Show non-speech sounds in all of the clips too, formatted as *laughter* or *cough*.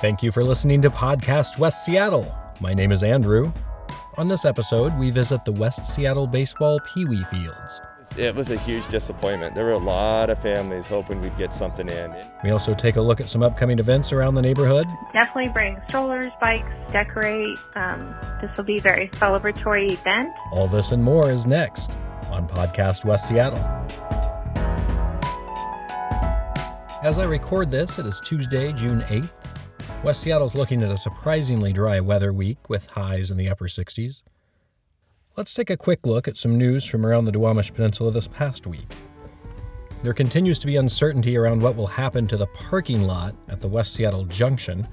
Thank you for listening to Podcast West Seattle. My name is Andrew. On this episode, we visit the West Seattle Baseball Pee Wee Fields. It was a huge disappointment. There were a lot of families hoping we'd get something in. We also take a look at some upcoming events around the neighborhood. Definitely bring strollers, bikes, decorate. Um, this will be a very celebratory event. All this and more is next on Podcast West Seattle. As I record this, it is Tuesday, June 8th. West Seattle's looking at a surprisingly dry weather week with highs in the upper 60s. Let's take a quick look at some news from around the Duwamish Peninsula this past week. There continues to be uncertainty around what will happen to the parking lot at the West Seattle Junction.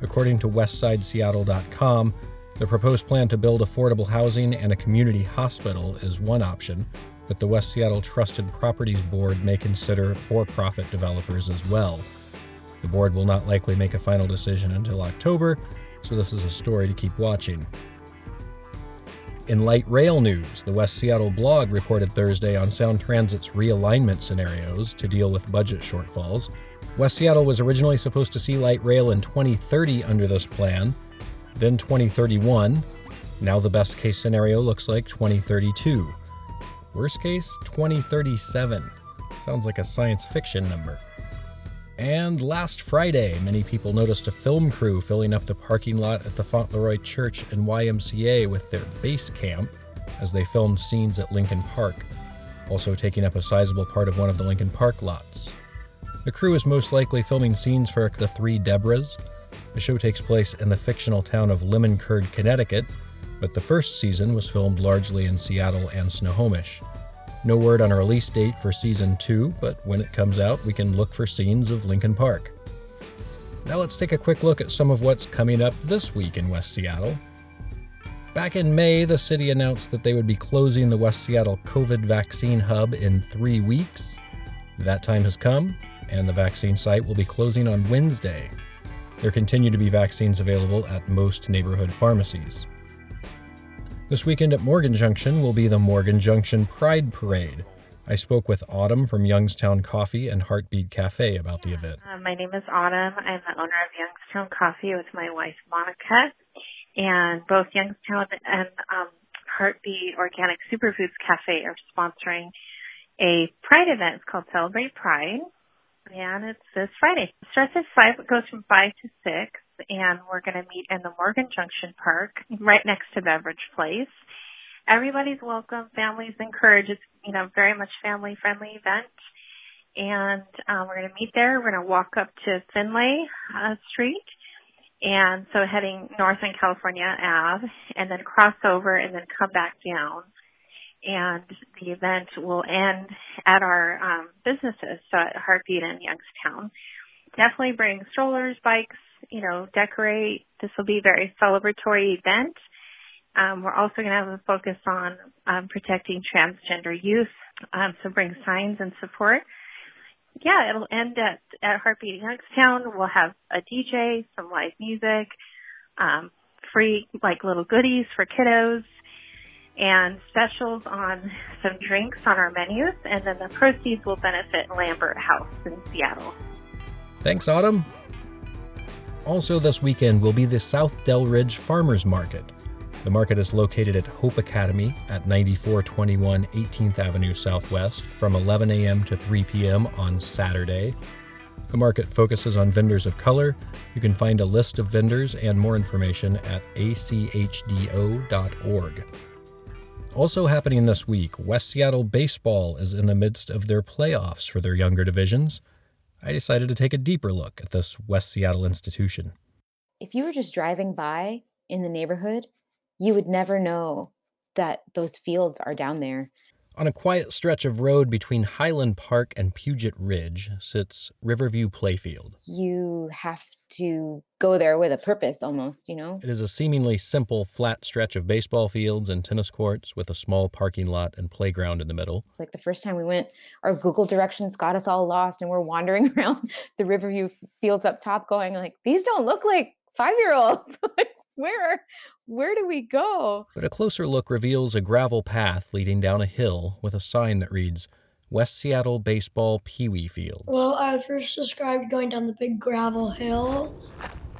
According to WestsideSeattle.com, the proposed plan to build affordable housing and a community hospital is one option, but the West Seattle Trusted Properties Board may consider for profit developers as well. The board will not likely make a final decision until October, so this is a story to keep watching. In light rail news, the West Seattle blog reported Thursday on Sound Transit's realignment scenarios to deal with budget shortfalls. West Seattle was originally supposed to see light rail in 2030 under this plan, then 2031. Now the best case scenario looks like 2032. Worst case, 2037. Sounds like a science fiction number. And last Friday, many people noticed a film crew filling up the parking lot at the Fauntleroy Church and YMCA with their base camp as they filmed scenes at Lincoln Park, also taking up a sizable part of one of the Lincoln Park lots. The crew is most likely filming scenes for The Three Debras. The show takes place in the fictional town of Lemon Curd, Connecticut, but the first season was filmed largely in Seattle and Snohomish. No word on a release date for season 2, but when it comes out, we can look for scenes of Lincoln Park. Now let's take a quick look at some of what's coming up this week in West Seattle. Back in May, the city announced that they would be closing the West Seattle COVID vaccine hub in three weeks. That time has come, and the vaccine site will be closing on Wednesday. There continue to be vaccines available at most neighborhood pharmacies. This weekend at Morgan Junction will be the Morgan Junction Pride Parade. I spoke with Autumn from Youngstown Coffee and Heartbeat Cafe about the event. Uh, my name is Autumn. I'm the owner of Youngstown Coffee with my wife Monica, and both Youngstown and um, Heartbeat Organic Superfoods Cafe are sponsoring a Pride event. It's called Celebrate Pride, and it's this Friday. Starts at five. It goes from five to six and we're going to meet in the Morgan Junction Park, right next to Beveridge Place. Everybody's welcome. Families encouraged. It's you know very much family friendly event, and um, we're going to meet there. We're going to walk up to Findlay uh, Street, and so heading north on California Ave, and then cross over and then come back down. And the event will end at our um, businesses, so at Heartbeat and Youngstown. Definitely bring strollers, bikes, you know, decorate. This will be a very celebratory event. Um, we're also going to have a focus on um, protecting transgender youth, um, so bring signs and support. Yeah, it'll end at, at Heartbeat Youngstown. We'll have a DJ, some live music, um, free like little goodies for kiddos, and specials on some drinks on our menus, and then the proceeds will benefit Lambert House in Seattle. Thanks, Autumn. Also, this weekend will be the South Delridge Farmers Market. The market is located at Hope Academy at 9421 18th Avenue Southwest from 11 a.m. to 3 p.m. on Saturday. The market focuses on vendors of color. You can find a list of vendors and more information at achdo.org. Also happening this week, West Seattle Baseball is in the midst of their playoffs for their younger divisions. I decided to take a deeper look at this West Seattle institution. If you were just driving by in the neighborhood, you would never know that those fields are down there. On a quiet stretch of road between Highland Park and Puget Ridge sits Riverview Playfield. You have to go there with a purpose almost, you know? It is a seemingly simple, flat stretch of baseball fields and tennis courts with a small parking lot and playground in the middle. It's like the first time we went, our Google directions got us all lost and we're wandering *laughs* around the Riverview fields up top going like, these don't look like five-year-olds. *laughs* where where do we go? But a closer look reveals a gravel path leading down a hill with a sign that reads West Seattle Baseball Pee Wee Fields. Well, I would first described going down the big gravel hill.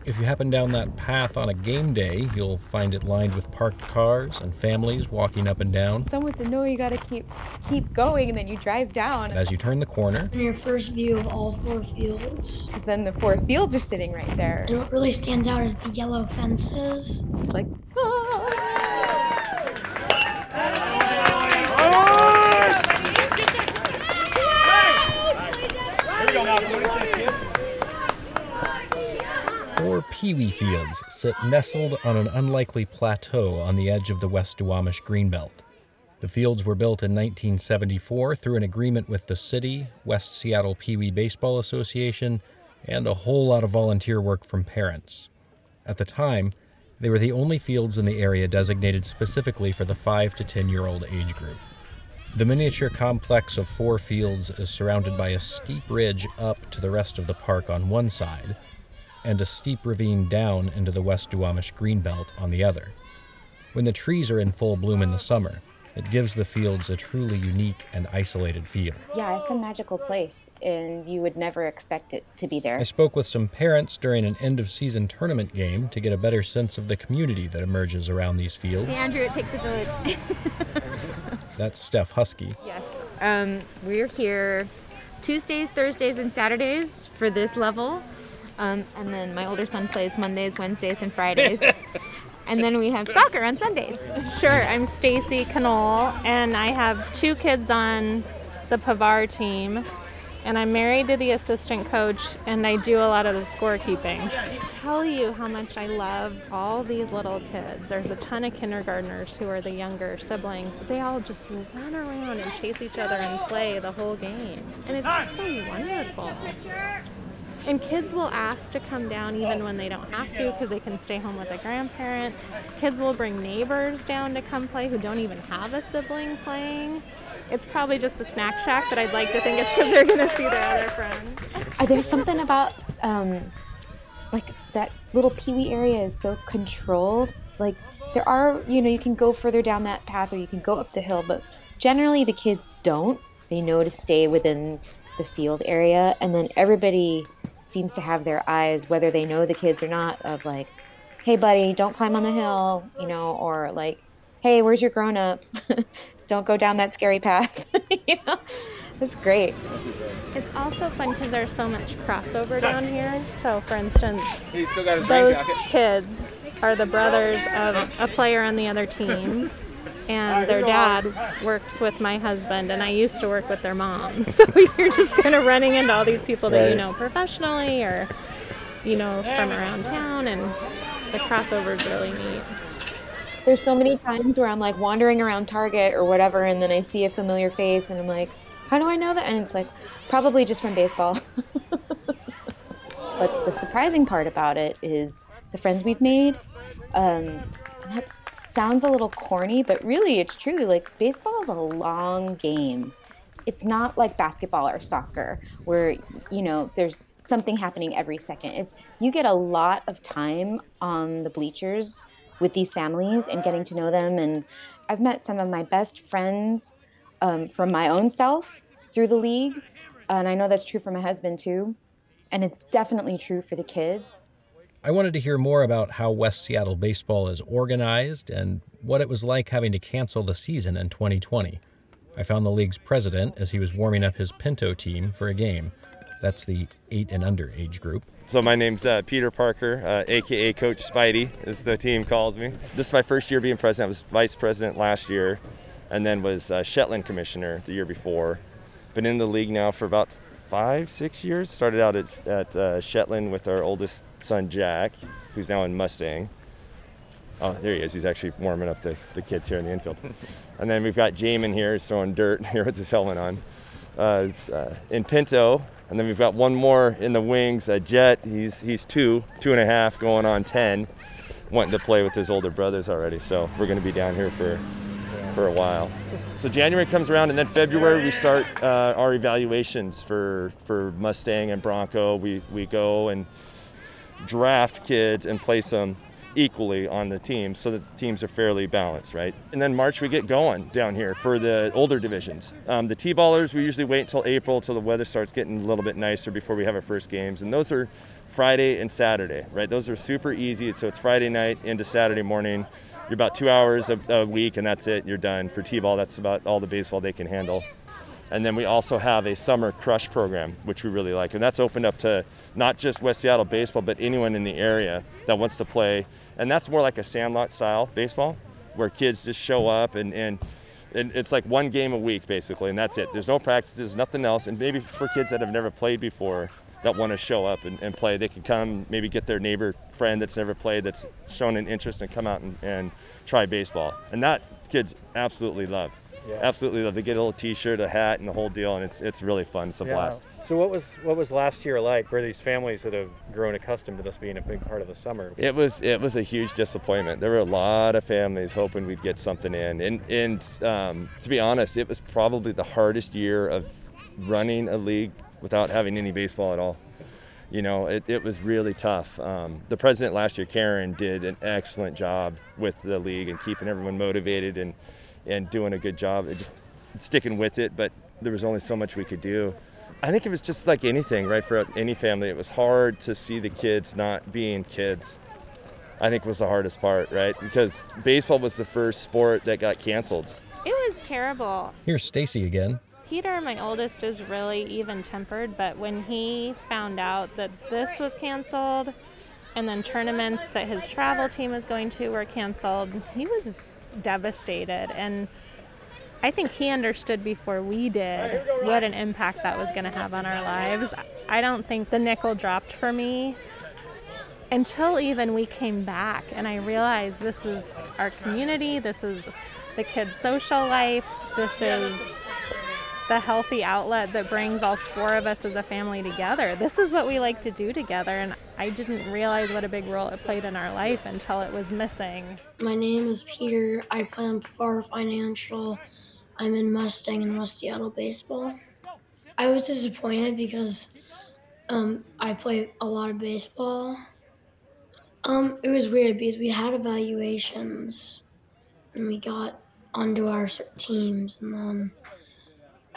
If you happen down that path on a game day, you'll find it lined with parked cars and families walking up and down. Someone said, no, you gotta keep keep going, and then you drive down. And as you turn the corner, and your first view of all four fields. Then the four fields are sitting right there. And what really stands out is the yellow fences. It's like, ah. Wee fields sit nestled on an unlikely plateau on the edge of the West Duwamish Greenbelt. The fields were built in 1974 through an agreement with the city, West Seattle Pee Wee Baseball Association, and a whole lot of volunteer work from parents. At the time, they were the only fields in the area designated specifically for the 5 to 10 year old age group. The miniature complex of four fields is surrounded by a steep ridge up to the rest of the park on one side, and a steep ravine down into the West Duwamish Greenbelt on the other. When the trees are in full bloom in the summer, it gives the fields a truly unique and isolated feel. Yeah, it's a magical place, and you would never expect it to be there. I spoke with some parents during an end of season tournament game to get a better sense of the community that emerges around these fields. See, Andrew, it takes a village. *laughs* That's Steph Husky. yes. Um, we're here Tuesdays, Thursdays, and Saturdays for this level. Um, and then my older son plays Mondays, Wednesdays, and Fridays. *laughs* and then we have soccer on Sundays. Sure, I'm Stacy Canole, and I have two kids on the Pavar team. And I'm married to the assistant coach, and I do a lot of the scorekeeping. I Tell you how much I love all these little kids. There's a ton of kindergartners who are the younger siblings. They all just run around and chase each other and play the whole game. And it's just so wonderful. And kids will ask to come down even when they don't have to because they can stay home with a grandparent. Kids will bring neighbors down to come play who don't even have a sibling playing. It's probably just a snack shack, but I'd like to think it's because they're going to see their other friends. Are there something about um, like that little Pee Wee area is so controlled. Like there are, you know, you can go further down that path or you can go up the hill, but generally the kids don't. They know to stay within the field area, and then everybody seems to have their eyes, whether they know the kids or not, of like, hey buddy, don't climb on the hill, you know, or like, hey, where's your grown up? *laughs* don't go down that scary path. *laughs* you know, that's great. It's also fun because there's so much crossover down here. So, for instance, He's still got his those jacket. kids are the brothers of a player on the other team. And their dad works with my husband, and I used to work with their mom. *laughs* So you're just kind of running into all these people that you know professionally or, you know, from around town, and the crossover is really neat. There's so many times where I'm like wandering around Target or whatever, and then I see a familiar face, and I'm like, how do I know that? And it's like, probably just from baseball. *laughs* but the surprising part about it is the friends we've made. Um, that sounds a little corny, but really it's true. Like, baseball is a long game. It's not like basketball or soccer where, you know, there's something happening every second. It's you get a lot of time on the bleachers with these families and getting to know them. And I've met some of my best friends um, from my own self through the league. And I know that's true for my husband too. And it's definitely true for the kids. I wanted to hear more about how West Seattle baseball is organized and what it was like having to cancel the season in 2020. I found the league's president as he was warming up his Pinto team for a game. That's the 8 and under age group. So my name's uh, Peter Parker, uh, aka Coach Spidey, as the team calls me. This is my first year being president. I was vice president last year, and then was uh, Shetland commissioner the year before. Been in the league now for about five, six years. Started out at, at uh, Shetland with our oldest son Jack, who's now in Mustang. Oh, there he is. He's actually warming up the, the kids here in the infield. *laughs* and then we've got Jamin here, who's throwing dirt *laughs* here with his helmet on. Uh, is, uh, in Pinto, and then we've got one more in the wings, uh, Jet. He's he's two, two and a half, going on ten, wanting to play with his older brothers already. So we're going to be down here for for a while. So January comes around, and then February we start uh, our evaluations for for Mustang and Bronco. We we go and draft kids and place them equally on the teams so that the teams are fairly balanced, right? And then March we get going down here for the older divisions. Um, the T-ballers we usually wait until April till the weather starts getting a little bit nicer before we have our first games, and those are Friday and Saturday, right? Those are super easy. So it's Friday night into Saturday morning. You're about two hours a, a week, and that's it. You're done for T-ball. That's about all the baseball they can handle. And then we also have a summer crush program, which we really like. And that's opened up to not just West Seattle baseball, but anyone in the area that wants to play. And that's more like a sandlot style baseball where kids just show up and, and, and it's like one game a week basically, and that's it. There's no practices, nothing else. And maybe for kids that have never played before that want to show up and, and play, they can come, maybe get their neighbor friend that's never played that's shown an interest and come out and, and try baseball. And that kids absolutely love. Yeah. Absolutely love. They get a little T-shirt, a hat, and the whole deal, and it's it's really fun. It's a blast. So what was what was last year like for these families that have grown accustomed to this being a big part of the summer? It was it was a huge disappointment. There were a lot of families hoping we'd get something in, and and um, to be honest, it was probably the hardest year of running a league without having any baseball at all. You know, it, it was really tough. Um, the president last year, Karen, did an excellent job with the league and keeping everyone motivated and and doing a good job, just sticking with it. But there was only so much we could do. I think it was just like anything, right? For any family, it was hard to see the kids not being kids. I think was the hardest part, right? Because baseball was the first sport that got canceled. It was terrible. Here's Stacy again. Peter, my oldest, is really even tempered, but when he found out that this was canceled and then tournaments that his travel team was going to were canceled, he was devastated. And I think he understood before we did what an impact that was going to have on our lives. I don't think the nickel dropped for me until even we came back and I realized this is our community, this is the kids' social life, this is the healthy outlet that brings all four of us as a family together. This is what we like to do together, and I didn't realize what a big role it played in our life until it was missing. My name is Peter. I play on Far Financial. I'm in Mustang and West Seattle baseball. I was disappointed because um, I play a lot of baseball. Um, it was weird because we had evaluations and we got onto our teams, and then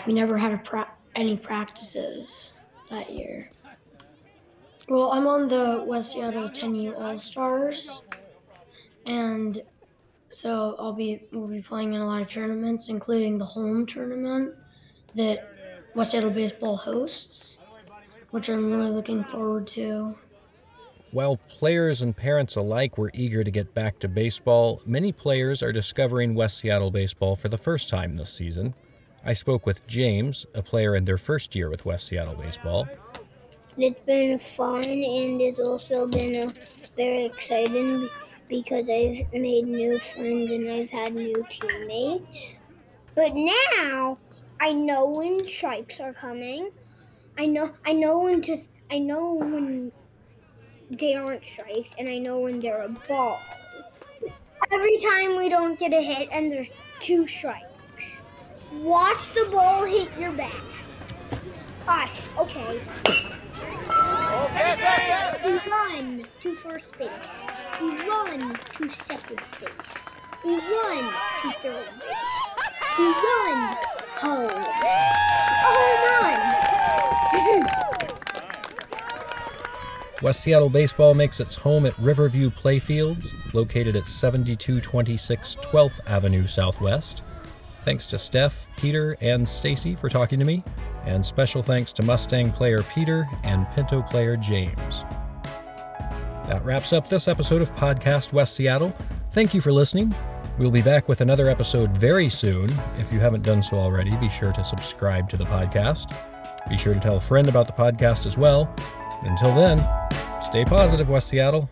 we never had pra- any practices that year. Well, I'm on the West Seattle 10U All Stars, and so I'll be we'll be playing in a lot of tournaments, including the home tournament that West Seattle Baseball hosts, which I'm really looking forward to. While players and parents alike were eager to get back to baseball, many players are discovering West Seattle baseball for the first time this season. I spoke with James, a player in their first year with West Seattle baseball. It's been fun and it's also been very exciting because I've made new friends and I've had new teammates. But now I know when strikes are coming. I know I know when to I know when they aren't strikes and I know when they're a ball. Every time we don't get a hit and there's two strikes. Watch the ball hit your back. Us, okay. We run to first base. We run to second base. We run to third base. We run home. A home run. *laughs* West Seattle baseball makes its home at Riverview Playfields, located at 7226 12th Avenue Southwest. Thanks to Steph, Peter, and Stacy for talking to me, and special thanks to Mustang player Peter and Pinto player James. That wraps up this episode of Podcast West Seattle. Thank you for listening. We'll be back with another episode very soon. If you haven't done so already, be sure to subscribe to the podcast. Be sure to tell a friend about the podcast as well. Until then, stay positive, West Seattle.